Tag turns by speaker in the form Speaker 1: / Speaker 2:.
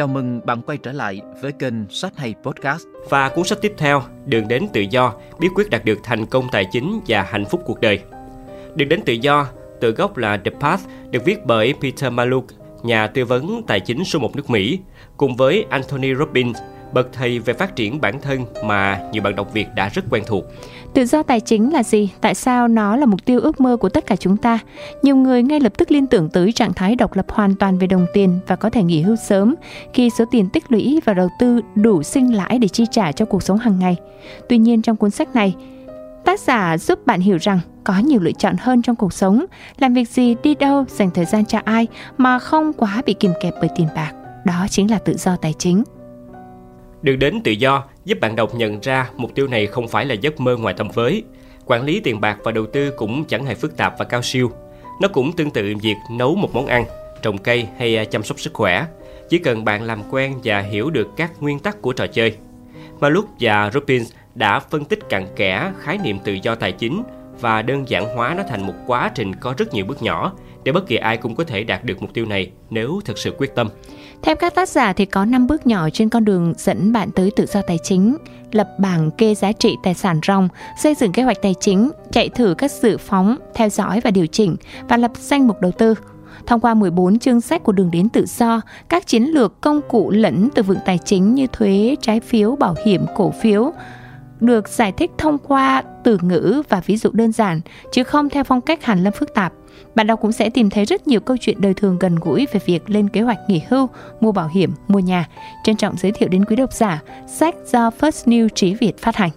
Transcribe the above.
Speaker 1: Chào mừng bạn quay trở lại với kênh Sách Hay Podcast.
Speaker 2: Và cuốn sách tiếp theo, Đường đến tự do, bí quyết đạt được thành công tài chính và hạnh phúc cuộc đời. Đường đến tự do, từ gốc là The Path, được viết bởi Peter Maluk, nhà tư vấn tài chính số một nước Mỹ, cùng với Anthony Robbins, bậc thầy về phát triển bản thân mà nhiều bạn đọc Việt đã rất quen thuộc.
Speaker 3: Tự do tài chính là gì? Tại sao nó là mục tiêu ước mơ của tất cả chúng ta? Nhiều người ngay lập tức liên tưởng tới trạng thái độc lập hoàn toàn về đồng tiền và có thể nghỉ hưu sớm khi số tiền tích lũy và đầu tư đủ sinh lãi để chi trả cho cuộc sống hàng ngày. Tuy nhiên trong cuốn sách này, tác giả giúp bạn hiểu rằng có nhiều lựa chọn hơn trong cuộc sống, làm việc gì, đi đâu, dành thời gian cho ai mà không quá bị kìm kẹp bởi tiền bạc. Đó chính là tự do tài chính.
Speaker 2: Được đến tự do giúp bạn đọc nhận ra mục tiêu này không phải là giấc mơ ngoài tầm với. Quản lý tiền bạc và đầu tư cũng chẳng hề phức tạp và cao siêu. Nó cũng tương tự việc nấu một món ăn, trồng cây hay à, chăm sóc sức khỏe. Chỉ cần bạn làm quen và hiểu được các nguyên tắc của trò chơi. Maluk và Robbins đã phân tích cặn kẽ khái niệm tự do tài chính và đơn giản hóa nó thành một quá trình có rất nhiều bước nhỏ để bất kỳ ai cũng có thể đạt được mục tiêu này nếu thực sự quyết tâm.
Speaker 3: Theo các tác giả thì có 5 bước nhỏ trên con đường dẫn bạn tới tự do tài chính, lập bảng kê giá trị tài sản ròng, xây dựng kế hoạch tài chính, chạy thử các dự phóng, theo dõi và điều chỉnh và lập danh mục đầu tư. Thông qua 14 chương sách của đường đến tự do, các chiến lược công cụ lẫn từ vựng tài chính như thuế, trái phiếu, bảo hiểm, cổ phiếu, được giải thích thông qua từ ngữ và ví dụ đơn giản, chứ không theo phong cách hàn lâm phức tạp. Bạn đọc cũng sẽ tìm thấy rất nhiều câu chuyện đời thường gần gũi về việc lên kế hoạch nghỉ hưu, mua bảo hiểm, mua nhà. Trân trọng giới thiệu đến quý độc giả sách do First New Trí Việt phát hành.